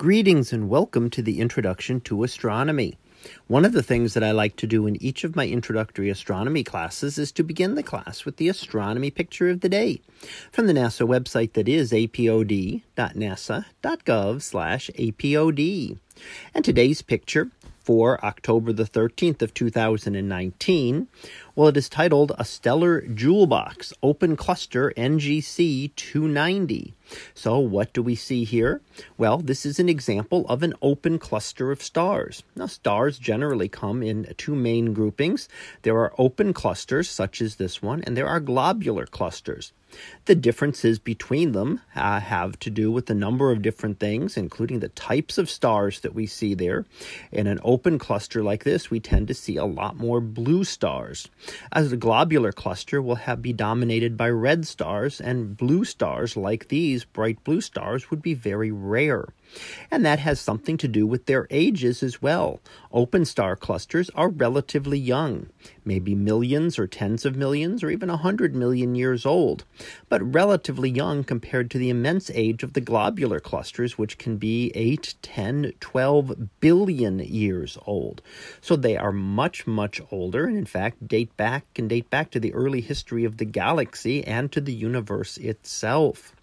Greetings and welcome to the Introduction to Astronomy. One of the things that I like to do in each of my introductory astronomy classes is to begin the class with the astronomy picture of the day from the NASA website that is apod.nasa.gov/apod. And today's picture for October the 13th of 2019 well, it is titled A Stellar Jewel Box Open Cluster NGC 290. So, what do we see here? Well, this is an example of an open cluster of stars. Now, stars generally come in two main groupings. There are open clusters, such as this one, and there are globular clusters. The differences between them uh, have to do with a number of different things, including the types of stars that we see there. In an open cluster like this, we tend to see a lot more blue stars. As the globular cluster will have be dominated by red stars, and blue stars like these bright blue stars would be very rare. And that has something to do with their ages as well. Open star clusters are relatively young, maybe millions or tens of millions or even a hundred million years old, but relatively young compared to the immense age of the globular clusters, which can be 8, 10, 12 billion years old. So they are much, much older, and in fact date back can date back to the early history of the galaxy and to the universe itself.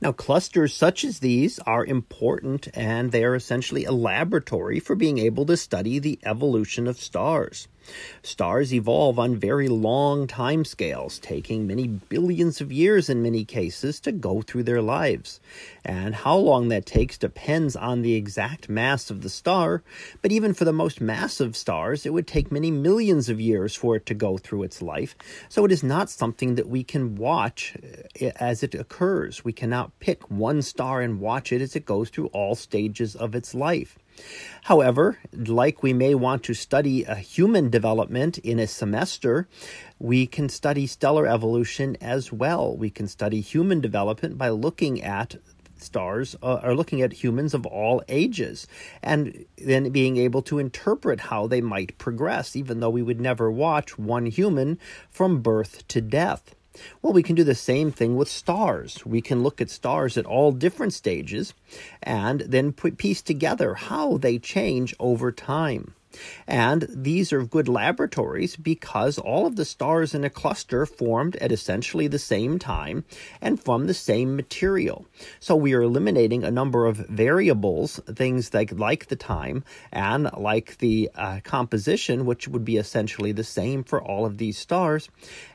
Now, clusters such as these are important and they are essentially a laboratory for being able to study the evolution of stars. Stars evolve on very long timescales, taking many billions of years in many cases to go through their lives. And how long that takes depends on the exact mass of the star, but even for the most massive stars, it would take many millions of years for it to go through its life. So it is not something that we can watch uh, as it occurs. We cannot pick one star and watch it as it goes through all stages of its life. However, like we may want to study a human development in a semester, we can study stellar evolution as well. We can study human development by looking at stars uh, are looking at humans of all ages and then being able to interpret how they might progress, even though we would never watch one human from birth to death. Well, we can do the same thing with stars. We can look at stars at all different stages and then put, piece together how they change over time. And these are good laboratories because all of the stars in a cluster formed at essentially the same time and from the same material. So we are eliminating a number of variables, things like, like the time and like the uh, composition, which would be essentially the same for all of these stars.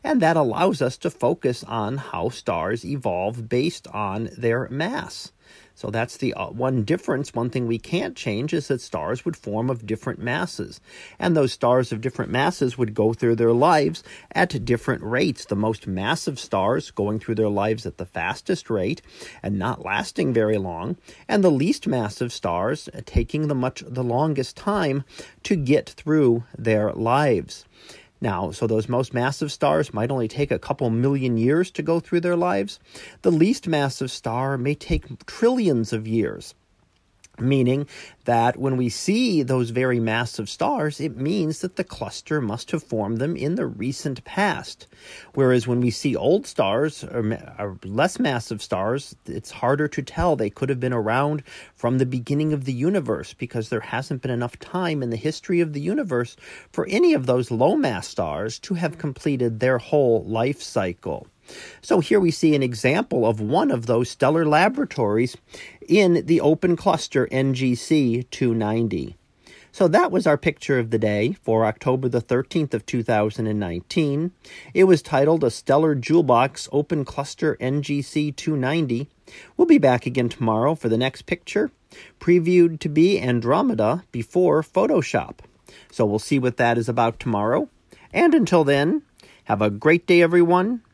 And that allows us to focus on how stars evolve based on their mass. So that's the uh, one difference. One thing we can't change is that stars would form of different masses. And those stars of different masses would go through their lives at different rates. The most massive stars going through their lives at the fastest rate and not lasting very long, and the least massive stars taking the much the longest time to get through their lives. Now, so those most massive stars might only take a couple million years to go through their lives. The least massive star may take trillions of years meaning that when we see those very massive stars, it means that the cluster must have formed them in the recent past. Whereas when we see old stars or, less massive stars, it's harder to tell. They could have been around from the beginning of the universe because there hasn't been enough time in the history of the universe for any of those low mass stars to have completed their whole life cycle. So here we see an example of one of those stellar laboratories in the open cluster NGC 290. So that was our picture of the day for October the 13th of 2019. It was titled A Stellar Jewel Box Open Cluster NGC 290. We'll be back again tomorrow for the next picture, previewed to be Andromeda before Photoshop. So we'll see what that is about tomorrow. And until then, have a great day, everyone,